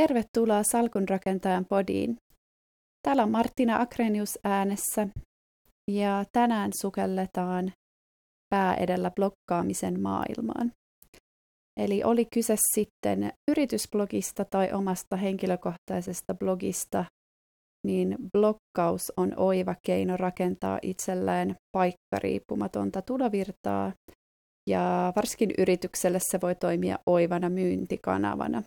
Tervetuloa Salkunrakentajan podiin. Täällä on Martina Akrenius äänessä ja tänään sukelletaan pää edellä blokkaamisen maailmaan. Eli oli kyse sitten yritysblogista tai omasta henkilökohtaisesta blogista, niin blokkaus on oiva keino rakentaa itselleen paikkariippumatonta tulovirtaa ja varsinkin yritykselle se voi toimia oivana myyntikanavana.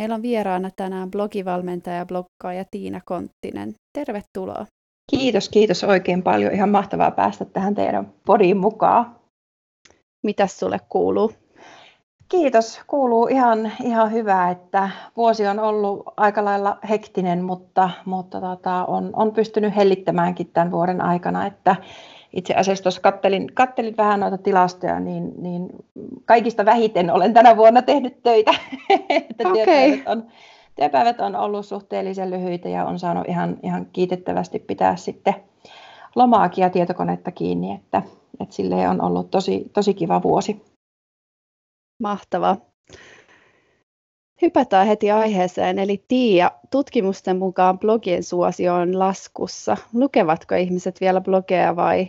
Meillä on vieraana tänään blogivalmentaja ja blokkaaja Tiina Konttinen. Tervetuloa. Kiitos, kiitos oikein paljon. Ihan mahtavaa päästä tähän teidän podiin mukaan. Mitäs sulle kuuluu? Kiitos, kuuluu ihan, ihan hyvää, että vuosi on ollut aika lailla hektinen, mutta, mutta tota, on, on pystynyt hellittämäänkin tämän vuoden aikana, että itse asiassa tuossa kattelin, kattelin vähän noita tilastoja, niin, niin kaikista vähiten olen tänä vuonna tehnyt töitä. että okay. työpäivät, on, työpäivät on ollut suhteellisen lyhyitä ja on saanut ihan, ihan kiitettävästi pitää sitten lomaakin ja tietokonetta kiinni, että, että sille on ollut tosi, tosi kiva vuosi. Mahtava. Hypätään heti aiheeseen, eli Tiia, tutkimusten mukaan blogien suosio on laskussa. Lukevatko ihmiset vielä blogeja vai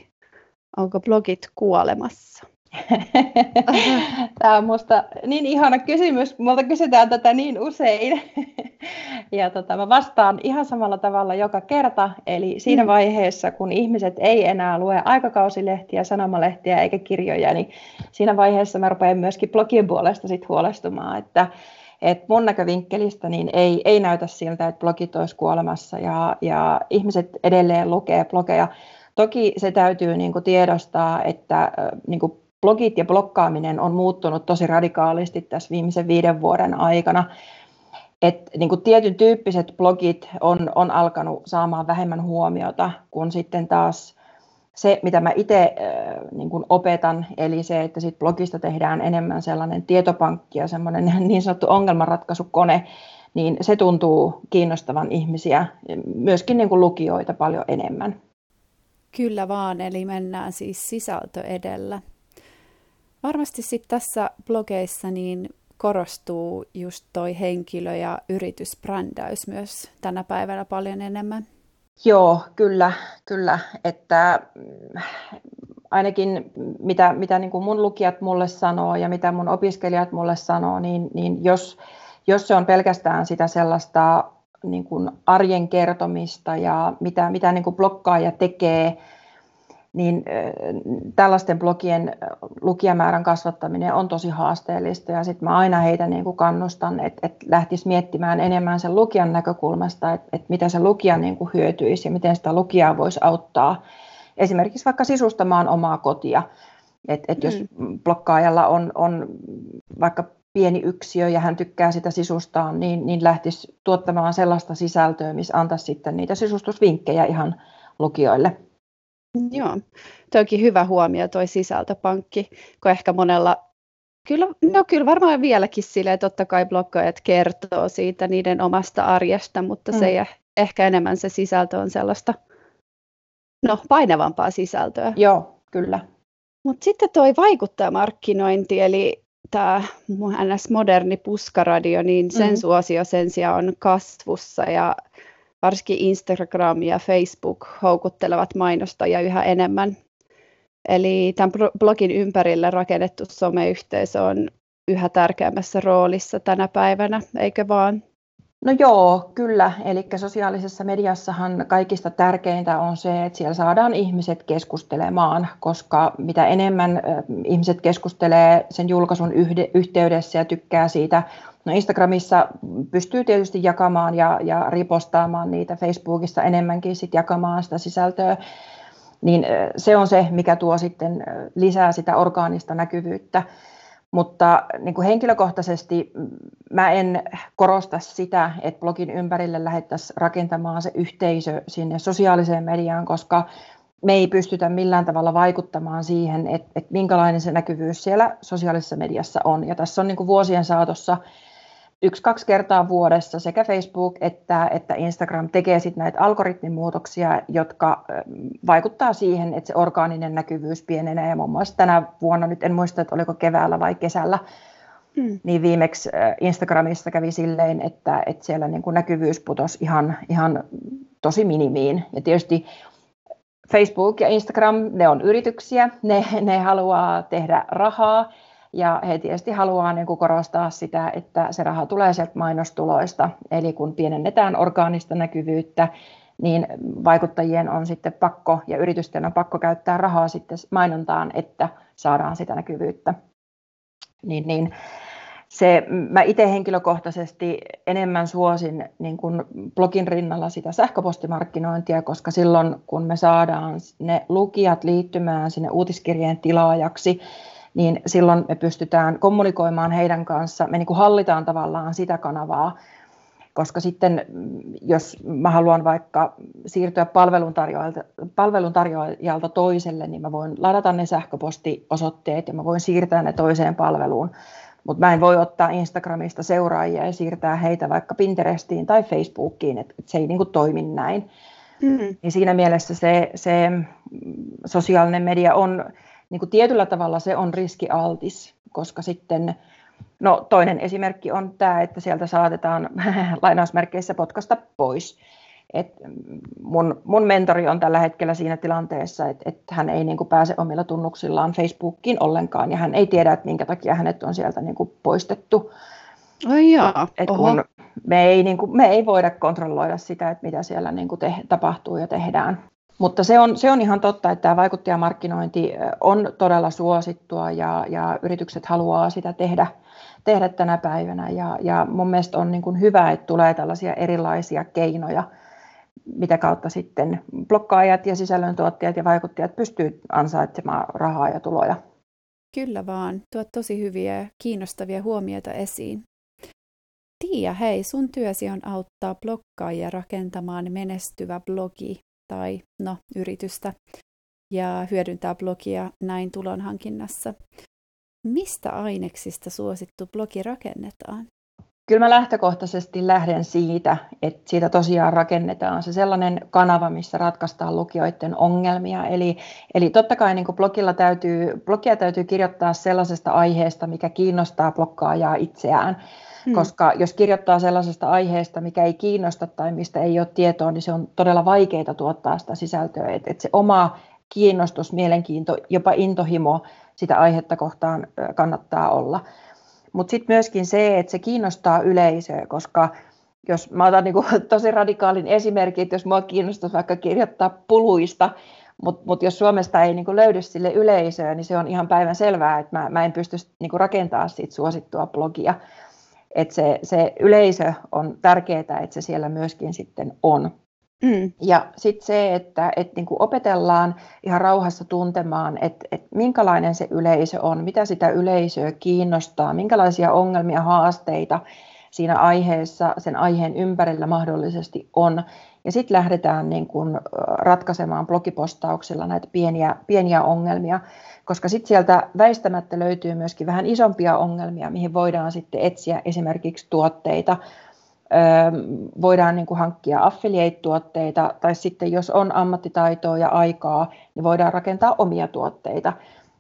onko blogit kuolemassa? Tämä on minusta niin ihana kysymys. Multa kysytään tätä niin usein. Ja tota, mä vastaan ihan samalla tavalla joka kerta. Eli siinä mm. vaiheessa, kun ihmiset ei enää lue aikakausilehtiä, sanomalehtiä eikä kirjoja, niin siinä vaiheessa mä rupean myöskin blogien puolesta sit huolestumaan, että et mun näkövinkkelistä niin ei, ei näytä siltä, että blogit olisi kuolemassa ja, ja ihmiset edelleen lukee blogeja. Toki se täytyy niin kuin tiedostaa, että niin kuin blogit ja blokkaaminen on muuttunut tosi radikaalisti tässä viimeisen viiden vuoden aikana. Et, niin kuin tietyn tyyppiset blogit on, on alkanut saamaan vähemmän huomiota kuin sitten taas se, mitä mä itse niin kuin opetan, eli se, että sit blogista tehdään enemmän sellainen tietopankki ja semmoinen niin sanottu ongelmanratkaisukone, niin se tuntuu kiinnostavan ihmisiä, myöskin niin kuin lukijoita paljon enemmän. Kyllä vaan, eli mennään siis sisältö edellä. Varmasti sitten tässä blogeissa niin korostuu just toi henkilö- ja yritysbrändäys myös tänä päivänä paljon enemmän. Joo, kyllä, kyllä. Että mm, ainakin mitä, mitä niin kuin mun lukijat mulle sanoo ja mitä mun opiskelijat mulle sanoo, niin, niin jos, jos se on pelkästään sitä sellaista niin kuin arjen kertomista ja mitä, mitä niin kuin blokkaaja tekee, niin tällaisten blogien lukijamäärän kasvattaminen on tosi haasteellista ja sitten mä aina heitä niin kuin kannustan, että, että lähtisi miettimään enemmän sen lukijan näkökulmasta, että, että mitä se lukija niin kuin hyötyisi ja miten sitä lukijaa voisi auttaa esimerkiksi vaikka sisustamaan omaa kotia. Että et jos mm. blokkaajalla on, on vaikka pieni yksiö ja hän tykkää sitä sisustaa, niin, niin lähtisi tuottamaan sellaista sisältöä, missä antaisi sitten niitä sisustusvinkkejä ihan lukijoille. Joo, onkin hyvä huomio toi sisältöpankki, kun ehkä monella, kyllä, no kyllä varmaan vieläkin silleen, totta kai bloggaajat kertoo siitä niiden omasta arjesta, mutta mm. se ei, ehkä enemmän se sisältö on sellaista, no painavampaa sisältöä. Joo, kyllä. Mutta sitten toi vaikuttajamarkkinointi, eli tämä NS moderni puskaradio, niin sen mm. suosio sen sijaan on kasvussa ja varsinkin Instagram ja Facebook houkuttelevat mainostajia yhä enemmän. Eli tämän blogin ympärille rakennettu someyhteisö on yhä tärkeämmässä roolissa tänä päivänä, eikö vaan? No joo, kyllä. Eli sosiaalisessa mediassahan kaikista tärkeintä on se, että siellä saadaan ihmiset keskustelemaan, koska mitä enemmän ihmiset keskustelee sen julkaisun yhteydessä ja tykkää siitä No Instagramissa pystyy tietysti jakamaan ja, ja ripostaamaan niitä, Facebookissa enemmänkin sit jakamaan sitä sisältöä, niin se on se, mikä tuo sitten lisää sitä orgaanista näkyvyyttä. Mutta niin kuin henkilökohtaisesti mä en korosta sitä, että blogin ympärille lähdettäisiin rakentamaan se yhteisö sinne sosiaaliseen mediaan, koska me ei pystytä millään tavalla vaikuttamaan siihen, että, että minkälainen se näkyvyys siellä sosiaalisessa mediassa on. Ja tässä on niin kuin vuosien saatossa yksi-kaksi kertaa vuodessa sekä Facebook että, että Instagram tekee sitten näitä algoritmimuutoksia, jotka vaikuttaa siihen, että se orgaaninen näkyvyys pienenee. Ja muun muassa tänä vuonna, nyt en muista, että oliko keväällä vai kesällä, mm. niin viimeksi Instagramissa kävi silleen, että, että siellä niin kuin näkyvyys putosi ihan, ihan tosi minimiin. Ja tietysti Facebook ja Instagram, ne on yrityksiä, ne, ne haluaa tehdä rahaa ja he tietysti haluaa niin kuin korostaa sitä, että se raha tulee sieltä mainostuloista. Eli kun pienennetään orgaanista näkyvyyttä, niin vaikuttajien on sitten pakko ja yritysten on pakko käyttää rahaa sitten mainontaan, että saadaan sitä näkyvyyttä. Niin, niin se, mä itse henkilökohtaisesti enemmän suosin niin kuin blogin rinnalla sitä sähköpostimarkkinointia, koska silloin kun me saadaan ne lukijat liittymään sinne uutiskirjeen tilaajaksi, niin silloin me pystytään kommunikoimaan heidän kanssa, me niin kuin hallitaan tavallaan sitä kanavaa, koska sitten jos mä haluan vaikka siirtyä palveluntarjoajalta, palveluntarjoajalta toiselle, niin mä voin ladata ne sähköpostiosoitteet ja mä voin siirtää ne toiseen palveluun. Mutta mä en voi ottaa Instagramista seuraajia ja siirtää heitä vaikka Pinterestiin tai Facebookiin, että et se ei niinku toimi näin. Mm-hmm. Niin siinä mielessä se, se sosiaalinen media on niinku tietyllä tavalla se on riskialtis, koska sitten No toinen esimerkki on tämä, että sieltä saatetaan lainausmerkeissä potkasta pois. Et mun, mun mentori on tällä hetkellä siinä tilanteessa, että et hän ei niin kuin pääse omilla tunnuksillaan Facebookiin ollenkaan ja hän ei tiedä, että minkä takia hänet on sieltä niin kuin poistettu. Ai jaa, et kun me, ei, niin kuin, me ei voida kontrolloida sitä, että mitä siellä niin kuin te, tapahtuu ja tehdään. Mutta se on, se on ihan totta, että tämä vaikuttajamarkkinointi on todella suosittua ja, ja yritykset haluaa sitä tehdä – tehdä tänä päivänä. Ja, ja mun mielestä on niin kuin hyvä, että tulee tällaisia erilaisia keinoja, mitä kautta sitten blokkaajat ja sisällöntuottajat ja vaikuttajat pystyvät ansaitsemaan rahaa ja tuloja. Kyllä vaan, tuot tosi hyviä ja kiinnostavia huomioita esiin. Tiia, hei, sun työsi on auttaa blokkaajia rakentamaan menestyvä blogi tai no, yritystä ja hyödyntää blogia näin tulonhankinnassa. Mistä aineksista suosittu blogi rakennetaan? Kyllä mä lähtökohtaisesti lähden siitä, että siitä tosiaan rakennetaan se sellainen kanava, missä ratkaistaan lukijoiden ongelmia. Eli, eli totta kai niin blogilla täytyy, blogia täytyy kirjoittaa sellaisesta aiheesta, mikä kiinnostaa blokkaajaa itseään. Hmm. Koska jos kirjoittaa sellaisesta aiheesta, mikä ei kiinnosta tai mistä ei ole tietoa, niin se on todella vaikeaa tuottaa sitä sisältöä. Että et se oma kiinnostus, mielenkiinto, jopa intohimo sitä aihetta kohtaan kannattaa olla. Mutta sitten myöskin se, että se kiinnostaa yleisöä, koska jos mä otan niinku tosi radikaalin esimerkin, että jos mua kiinnostaisi vaikka kirjoittaa puluista, mutta mut jos Suomesta ei niinku löydy sille yleisöä, niin se on ihan päivän selvää, että mä, mä en pysty niinku rakentamaan siitä suosittua blogia. Että se, se yleisö on tärkeää, että se siellä myöskin sitten on. Mm. Ja sitten se, että et niinku opetellaan ihan rauhassa tuntemaan, että et minkälainen se yleisö on, mitä sitä yleisöä kiinnostaa, minkälaisia ongelmia, haasteita siinä aiheessa, sen aiheen ympärillä mahdollisesti on. Ja sitten lähdetään niin kun ratkaisemaan blogipostauksilla näitä pieniä, pieniä ongelmia, koska sitten sieltä väistämättä löytyy myöskin vähän isompia ongelmia, mihin voidaan sitten etsiä esimerkiksi tuotteita, voidaan niin kuin hankkia affiliate-tuotteita, tai sitten jos on ammattitaitoa ja aikaa, niin voidaan rakentaa omia tuotteita,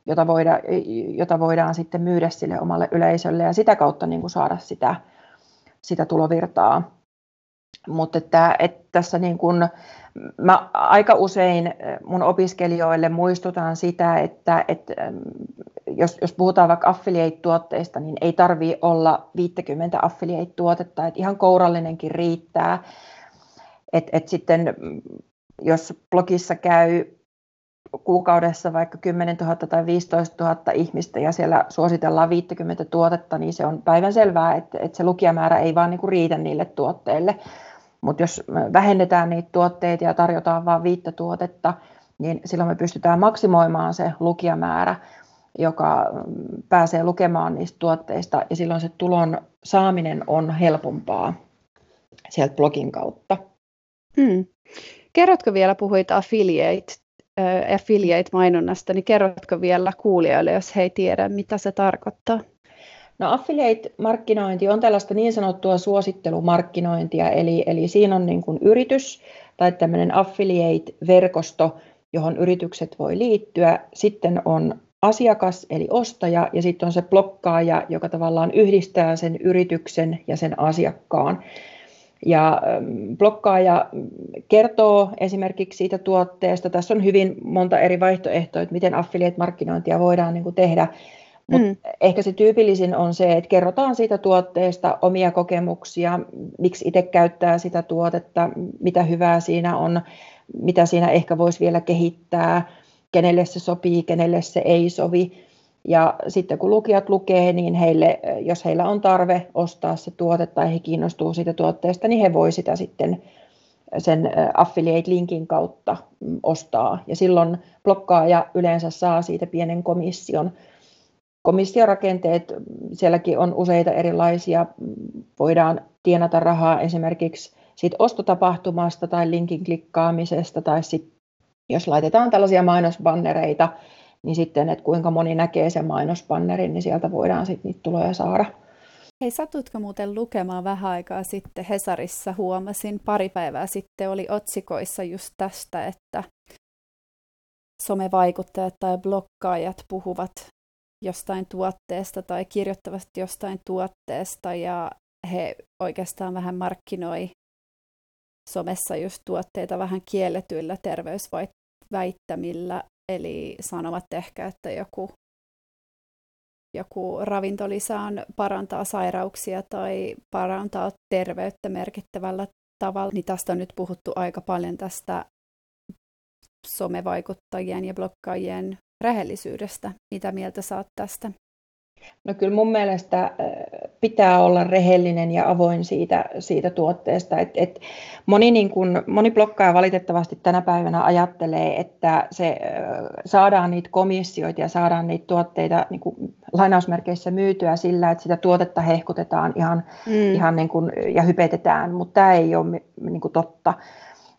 jota, voida, jota voidaan sitten myydä sille omalle yleisölle ja sitä kautta niin kuin saada sitä, sitä tulovirtaa. Mutta että, että tässä niin kuin, mä aika usein mun opiskelijoille muistutan sitä, että, että jos, jos puhutaan vaikka affiliate-tuotteista, niin ei tarvitse olla 50 affiliate-tuotetta, että ihan kourallinenkin riittää. Et, et sitten jos blogissa käy kuukaudessa vaikka 10 000 tai 15 000 ihmistä ja siellä suositellaan 50 tuotetta, niin se on päivän selvää, että, että se lukijamäärä ei vaan niin kuin riitä niille tuotteille. Mutta jos vähennetään niitä tuotteita ja tarjotaan vain viittä tuotetta, niin silloin me pystytään maksimoimaan se lukijamäärä joka pääsee lukemaan niistä tuotteista ja silloin se tulon saaminen on helpompaa sieltä blogin kautta. Hmm. Kerrotko vielä, puhuit affiliate, äh, affiliate-mainonnasta, niin kerrotko vielä kuulijoille, jos he ei tiedä, mitä se tarkoittaa? No affiliate-markkinointi on tällaista niin sanottua suosittelumarkkinointia, eli, eli siinä on niin kuin yritys tai tämmöinen affiliate-verkosto, johon yritykset voi liittyä. Sitten on asiakas eli ostaja ja sitten on se blokkaaja, joka tavallaan yhdistää sen yrityksen ja sen asiakkaan. Ja ähm, blokkaaja kertoo esimerkiksi siitä tuotteesta. Tässä on hyvin monta eri vaihtoehtoa, että miten affiliate-markkinointia voidaan niin kuin tehdä. Mutta mm. ehkä se tyypillisin on se, että kerrotaan siitä tuotteesta omia kokemuksia, miksi itse käyttää sitä tuotetta, mitä hyvää siinä on, mitä siinä ehkä voisi vielä kehittää, kenelle se sopii, kenelle se ei sovi. Ja sitten kun lukijat lukee, niin heille, jos heillä on tarve ostaa se tuote tai he kiinnostuu siitä tuotteesta, niin he voi sitä sitten sen affiliate-linkin kautta mm, ostaa. Ja silloin blokkaaja yleensä saa siitä pienen komission. Komissiorakenteet, sielläkin on useita erilaisia. Voidaan tienata rahaa esimerkiksi siitä ostotapahtumasta tai linkin klikkaamisesta tai sit, jos laitetaan tällaisia mainosbannereita, niin sitten, että kuinka moni näkee sen mainospannerin, niin sieltä voidaan sitten niitä tuloja saada. Hei, satutko muuten lukemaan vähän aikaa sitten Hesarissa, huomasin pari päivää sitten oli otsikoissa just tästä, että somevaikuttajat tai blokkaajat puhuvat jostain tuotteesta tai kirjoittavat jostain tuotteesta ja he oikeastaan vähän markkinoi somessa just tuotteita vähän kielletyillä terveysväittämillä Eli sanovat ehkä, että joku, joku ravintolisään parantaa sairauksia tai parantaa terveyttä merkittävällä tavalla. Niin tästä on nyt puhuttu aika paljon tästä somevaikuttajien ja blokkaajien rehellisyydestä. Mitä mieltä saat tästä? No kyllä mun mielestä pitää olla rehellinen ja avoin siitä, siitä tuotteesta. Et, et moni, niin kun, moni blokkaaja valitettavasti tänä päivänä ajattelee, että se saadaan niitä komissioita ja saadaan niitä tuotteita niin kuin lainausmerkeissä myytyä sillä, että sitä tuotetta hehkutetaan ihan, mm. ihan niin kuin, ja hypetetään, mutta tämä ei ole niin kuin totta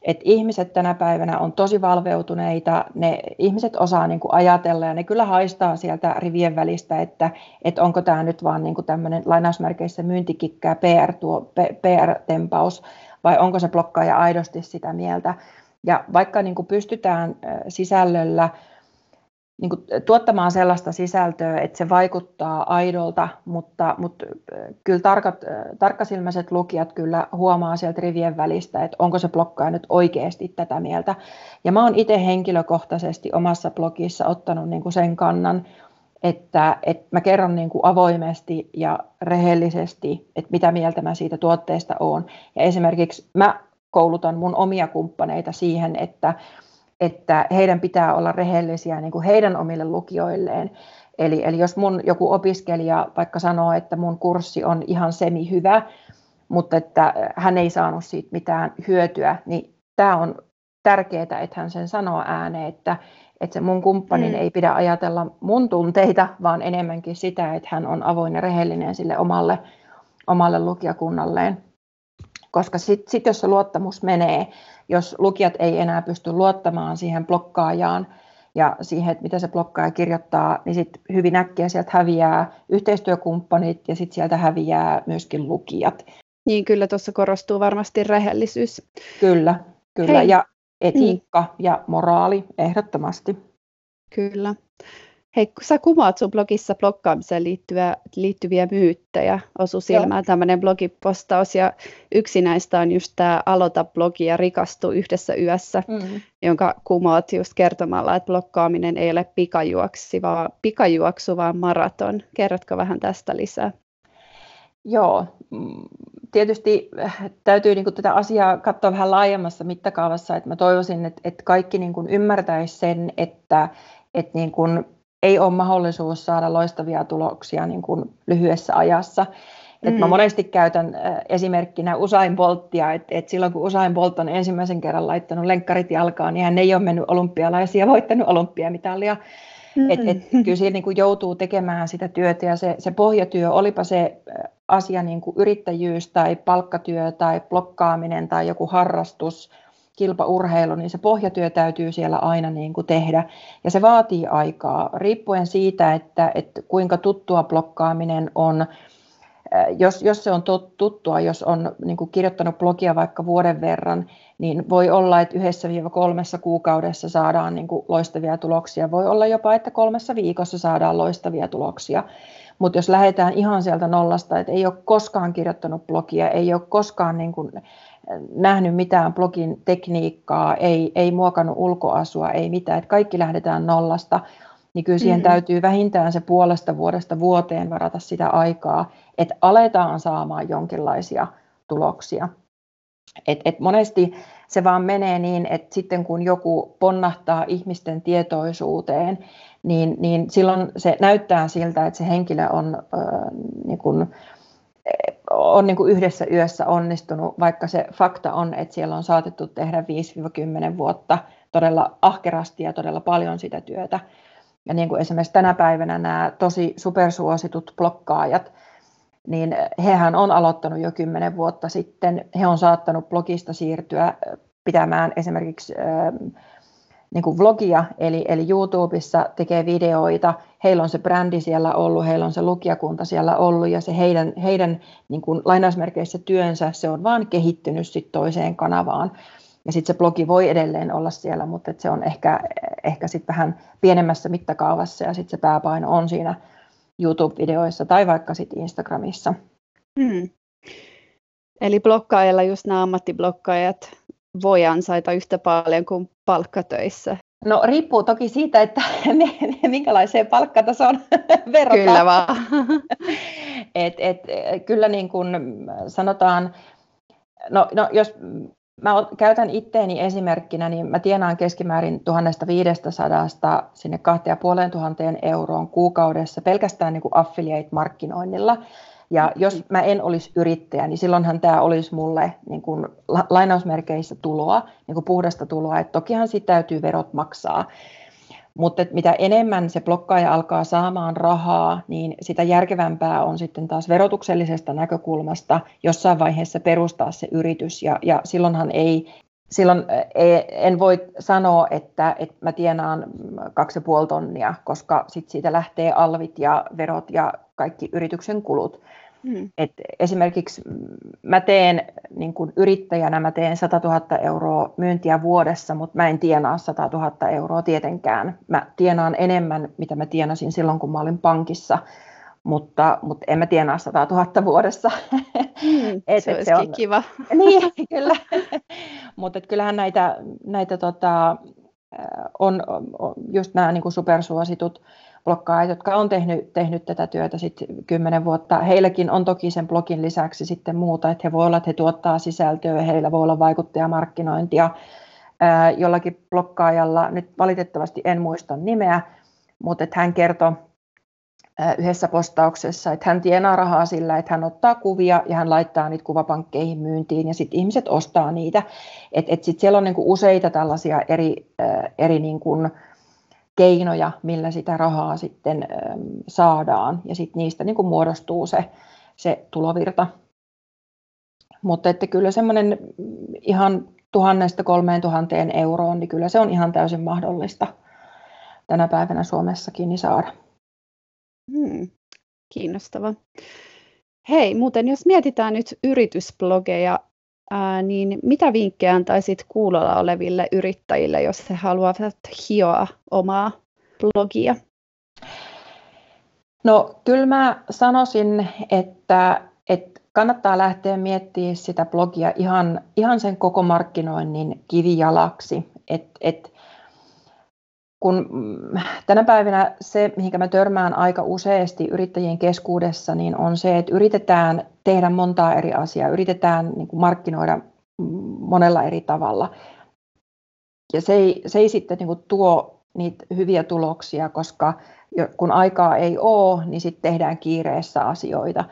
että ihmiset tänä päivänä on tosi valveutuneita, ne ihmiset osaa niin kuin ajatella ja ne kyllä haistaa sieltä rivien välistä, että, että onko tämä nyt vaan niin kuin tämmöinen lainausmerkeissä myyntikikkää PR, tuo, PR-tempaus vai onko se blokkaaja aidosti sitä mieltä. Ja vaikka niin kuin pystytään sisällöllä niin kuin, tuottamaan sellaista sisältöä, että se vaikuttaa aidolta, mutta, mutta kyllä tarkat, tarkkasilmäiset lukijat kyllä huomaa sieltä rivien välistä, että onko se blokkaaja nyt oikeasti tätä mieltä. Ja mä oon itse henkilökohtaisesti omassa blogissa ottanut niin kuin sen kannan, että, että mä kerron niin kuin avoimesti ja rehellisesti, että mitä mieltä mä siitä tuotteesta oon. Ja esimerkiksi mä koulutan mun omia kumppaneita siihen, että että heidän pitää olla rehellisiä niin kuin heidän omille lukijoilleen. Eli, eli jos mun joku opiskelija vaikka sanoo, että mun kurssi on ihan semi hyvä, mutta että hän ei saanut siitä mitään hyötyä, niin tämä on tärkeää, että hän sen sanoo ääneen, että, että se mun kumppanin mm. ei pidä ajatella mun tunteita, vaan enemmänkin sitä, että hän on avoin ja rehellinen sille omalle, omalle lukijakunnalleen. Koska sitten sit jos se luottamus menee, jos lukijat ei enää pysty luottamaan siihen blokkaajaan ja siihen, että mitä se blokkaaja kirjoittaa, niin sitten hyvin äkkiä sieltä häviää yhteistyökumppanit ja sitten sieltä häviää myöskin lukijat. Niin, kyllä tuossa korostuu varmasti rehellisyys. Kyllä, kyllä. Hei. Ja etiikka mm. ja moraali ehdottomasti. Kyllä. Hei, kun sä kuvaat sun blogissa blokkaamiseen liittyviä, liittyviä myyttejä, osu silmään tämmöinen blogipostaus, ja yksi näistä on just tämä Aloita blogi ja rikastu yhdessä yössä, mm. jonka kumoat just kertomalla, että blokkaaminen ei ole pikajuoksi, vaan, pikajuoksu, vaan maraton. Kerrotko vähän tästä lisää? Joo, mm, tietysti äh, täytyy niin kuin, tätä asiaa katsoa vähän laajemmassa mittakaavassa, että mä toivoisin, että, että kaikki niin kuin, ymmärtäisi sen, että, että niin kuin, ei ole mahdollisuus saada loistavia tuloksia niin kuin lyhyessä ajassa. Mm. Et mä mm. monesti käytän esimerkkinä Usain Bolttia, että et silloin kun Usain Bolt on ensimmäisen kerran laittanut lenkkarit jalkaan, niin hän ei ole mennyt olympialaisia ja voittanut olympiamitalia. Mm. Et, et, kyllä siinä niin kuin joutuu tekemään sitä työtä ja se, se pohjatyö, olipa se asia niin kuin yrittäjyys tai palkkatyö tai blokkaaminen tai joku harrastus, kilpaurheilu, niin se pohjatyö täytyy siellä aina niin kuin tehdä. Ja se vaatii aikaa, riippuen siitä, että, että kuinka tuttua blokkaaminen on. jos, jos se on tuttua, jos on niin kuin kirjoittanut blogia vaikka vuoden verran, niin voi olla, että yhdessä viiva kolmessa kuukaudessa saadaan niin kuin loistavia tuloksia. Voi olla jopa, että kolmessa viikossa saadaan loistavia tuloksia. Mutta jos lähdetään ihan sieltä nollasta, että ei ole koskaan kirjoittanut blogia, ei ole koskaan niin kuin nähnyt mitään blogin tekniikkaa, ei, ei muokannut ulkoasua, ei mitään, että kaikki lähdetään nollasta, niin kyllä siihen mm-hmm. täytyy vähintään se puolesta vuodesta vuoteen varata sitä aikaa, että aletaan saamaan jonkinlaisia tuloksia. Et, et monesti se vaan menee niin, että sitten kun joku ponnahtaa ihmisten tietoisuuteen, niin, niin silloin se näyttää siltä, että se henkilö on, äh, niin kuin, on niin kuin yhdessä yössä onnistunut, vaikka se fakta on, että siellä on saatettu tehdä 5-10 vuotta todella ahkerasti ja todella paljon sitä työtä. Ja niin kuin esimerkiksi tänä päivänä nämä tosi supersuositut blokkaajat, niin hehän on aloittanut jo kymmenen vuotta sitten. He on saattanut blogista siirtyä pitämään esimerkiksi niin kuin vlogia, eli, eli YouTubessa tekee videoita, heillä on se brändi siellä ollut, heillä on se lukijakunta siellä ollut, ja se heidän, heidän niin kuin lainausmerkeissä työnsä, se on vaan kehittynyt sit toiseen kanavaan. Ja sitten se blogi voi edelleen olla siellä, mutta se on ehkä, ehkä sitten vähän pienemmässä mittakaavassa, ja sitten se pääpaino on siinä YouTube-videoissa tai vaikka sitten Instagramissa. Hmm. Eli blokkaajilla just nämä ammattiblokkaajat voi ansaita yhtä paljon kuin palkkatöissä? No riippuu toki siitä, että minkälaiseen palkkatasoon verrataan. Kyllä vaan. et, et, kyllä niin kuin sanotaan, no, no jos mä käytän itteeni esimerkkinä, niin mä tienaan keskimäärin 1500 sinne 2500 euroon kuukaudessa pelkästään niin kuin affiliate-markkinoinnilla. Ja jos mä en olisi yrittäjä, niin silloinhan tämä olisi mulle niin kuin lainausmerkeissä tuloa, niin kuin puhdasta tuloa. Et tokihan siitä täytyy verot maksaa. Mutta mitä enemmän se blokkaaja alkaa saamaan rahaa, niin sitä järkevämpää on sitten taas verotuksellisesta näkökulmasta jossain vaiheessa perustaa se yritys. Ja, ja silloinhan ei, silloin ei, en voi sanoa, että, että mä tienaan 2,5 tonnia, koska sit siitä lähtee alvit ja verot ja kaikki yrityksen kulut. Hmm. Et esimerkiksi mä teen niin kun yrittäjänä, mä teen 100 000 euroa myyntiä vuodessa, mutta mä en tienaa 100 000 euroa tietenkään. Mä tienaan enemmän, mitä mä tienasin silloin, kun mä olin pankissa, mutta, mutta en mä tienaa 100 000 vuodessa. Hmm, et, se, et se on kiva. Niin, kyllä. mutta kyllähän näitä, näitä tota, on, on just nämä niin supersuositut blokkaajat, jotka on tehnyt, tehnyt tätä työtä sitten kymmenen vuotta. Heilläkin on toki sen blogin lisäksi sitten muuta, että he voi olla, että he tuottaa sisältöä, heillä voi olla vaikuttajamarkkinointia. Jollakin blokkaajalla, nyt valitettavasti en muista nimeä, mutta että hän kertoi yhdessä postauksessa, että hän tienaa rahaa sillä, että hän ottaa kuvia ja hän laittaa niitä kuvapankkeihin myyntiin ja sitten ihmiset ostaa niitä. Että et sitten siellä on niinku useita tällaisia eri, eri niinku, keinoja, millä sitä rahaa sitten saadaan ja sitten niistä niin kuin muodostuu se, se tulovirta. Mutta että kyllä semmoinen ihan tuhannesta kolmeen tuhanteen euroon, niin kyllä se on ihan täysin mahdollista tänä päivänä Suomessakin niin saada. Hmm, kiinnostava. Hei, muuten jos mietitään nyt yritysblogeja ää, niin mitä vinkkejä antaisit kuulolla oleville yrittäjille, jos he haluavat hioa omaa blogia? No kyllä mä sanoisin, että, että kannattaa lähteä miettimään sitä blogia ihan, ihan sen koko markkinoinnin kivijalaksi. Et, et, kun tänä päivänä se, mihin mä törmään aika useasti yrittäjien keskuudessa, niin on se, että yritetään tehdä montaa eri asiaa, yritetään niin kuin markkinoida monella eri tavalla. Ja se ei, se ei sitten niin kuin tuo niitä hyviä tuloksia, koska kun aikaa ei ole, niin sitten tehdään kiireessä asioita.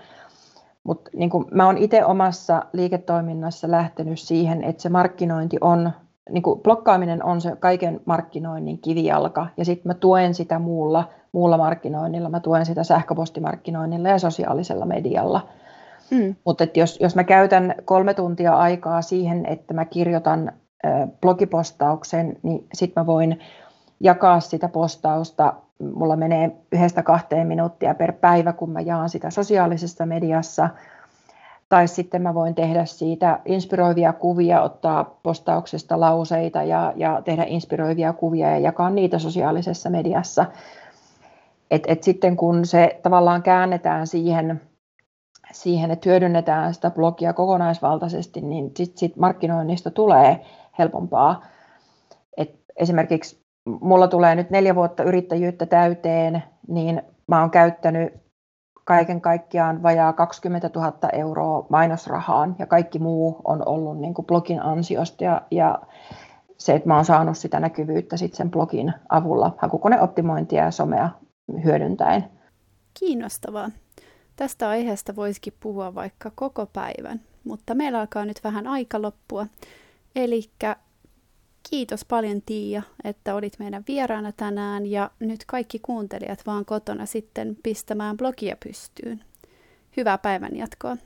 Mutta niin mä olen itse omassa liiketoiminnassa lähtenyt siihen, että se markkinointi on niin kuin blokkaaminen on se kaiken markkinoinnin kivijalka, ja sitten mä tuen sitä muulla, muulla markkinoinnilla, mä tuen sitä sähköpostimarkkinoinnilla ja sosiaalisella medialla. Mm. Mutta jos, jos mä käytän kolme tuntia aikaa siihen, että mä kirjoitan äh, blogipostauksen, niin sitten mä voin jakaa sitä postausta mulla menee yhdestä kahteen minuuttia per päivä, kun mä jaan sitä sosiaalisessa mediassa. Tai sitten mä voin tehdä siitä inspiroivia kuvia, ottaa postauksesta lauseita ja, ja tehdä inspiroivia kuvia ja jakaa niitä sosiaalisessa mediassa. Et, et sitten kun se tavallaan käännetään siihen, siihen, että hyödynnetään sitä blogia kokonaisvaltaisesti, niin sitten sit markkinoinnista tulee helpompaa. Et esimerkiksi mulla tulee nyt neljä vuotta yrittäjyyttä täyteen, niin mä oon käyttänyt kaiken kaikkiaan vajaa 20 000 euroa mainosrahaan ja kaikki muu on ollut niin kuin blogin ansiosta ja, ja se, että mä oon saanut sitä näkyvyyttä sitten sen blogin avulla hakukoneoptimointia ja somea hyödyntäen. Kiinnostavaa. Tästä aiheesta voisikin puhua vaikka koko päivän, mutta meillä alkaa nyt vähän aika loppua. Eli kiitos paljon Tiia, että olit meidän vieraana tänään ja nyt kaikki kuuntelijat vaan kotona sitten pistämään blogia pystyyn. Hyvää päivänjatkoa.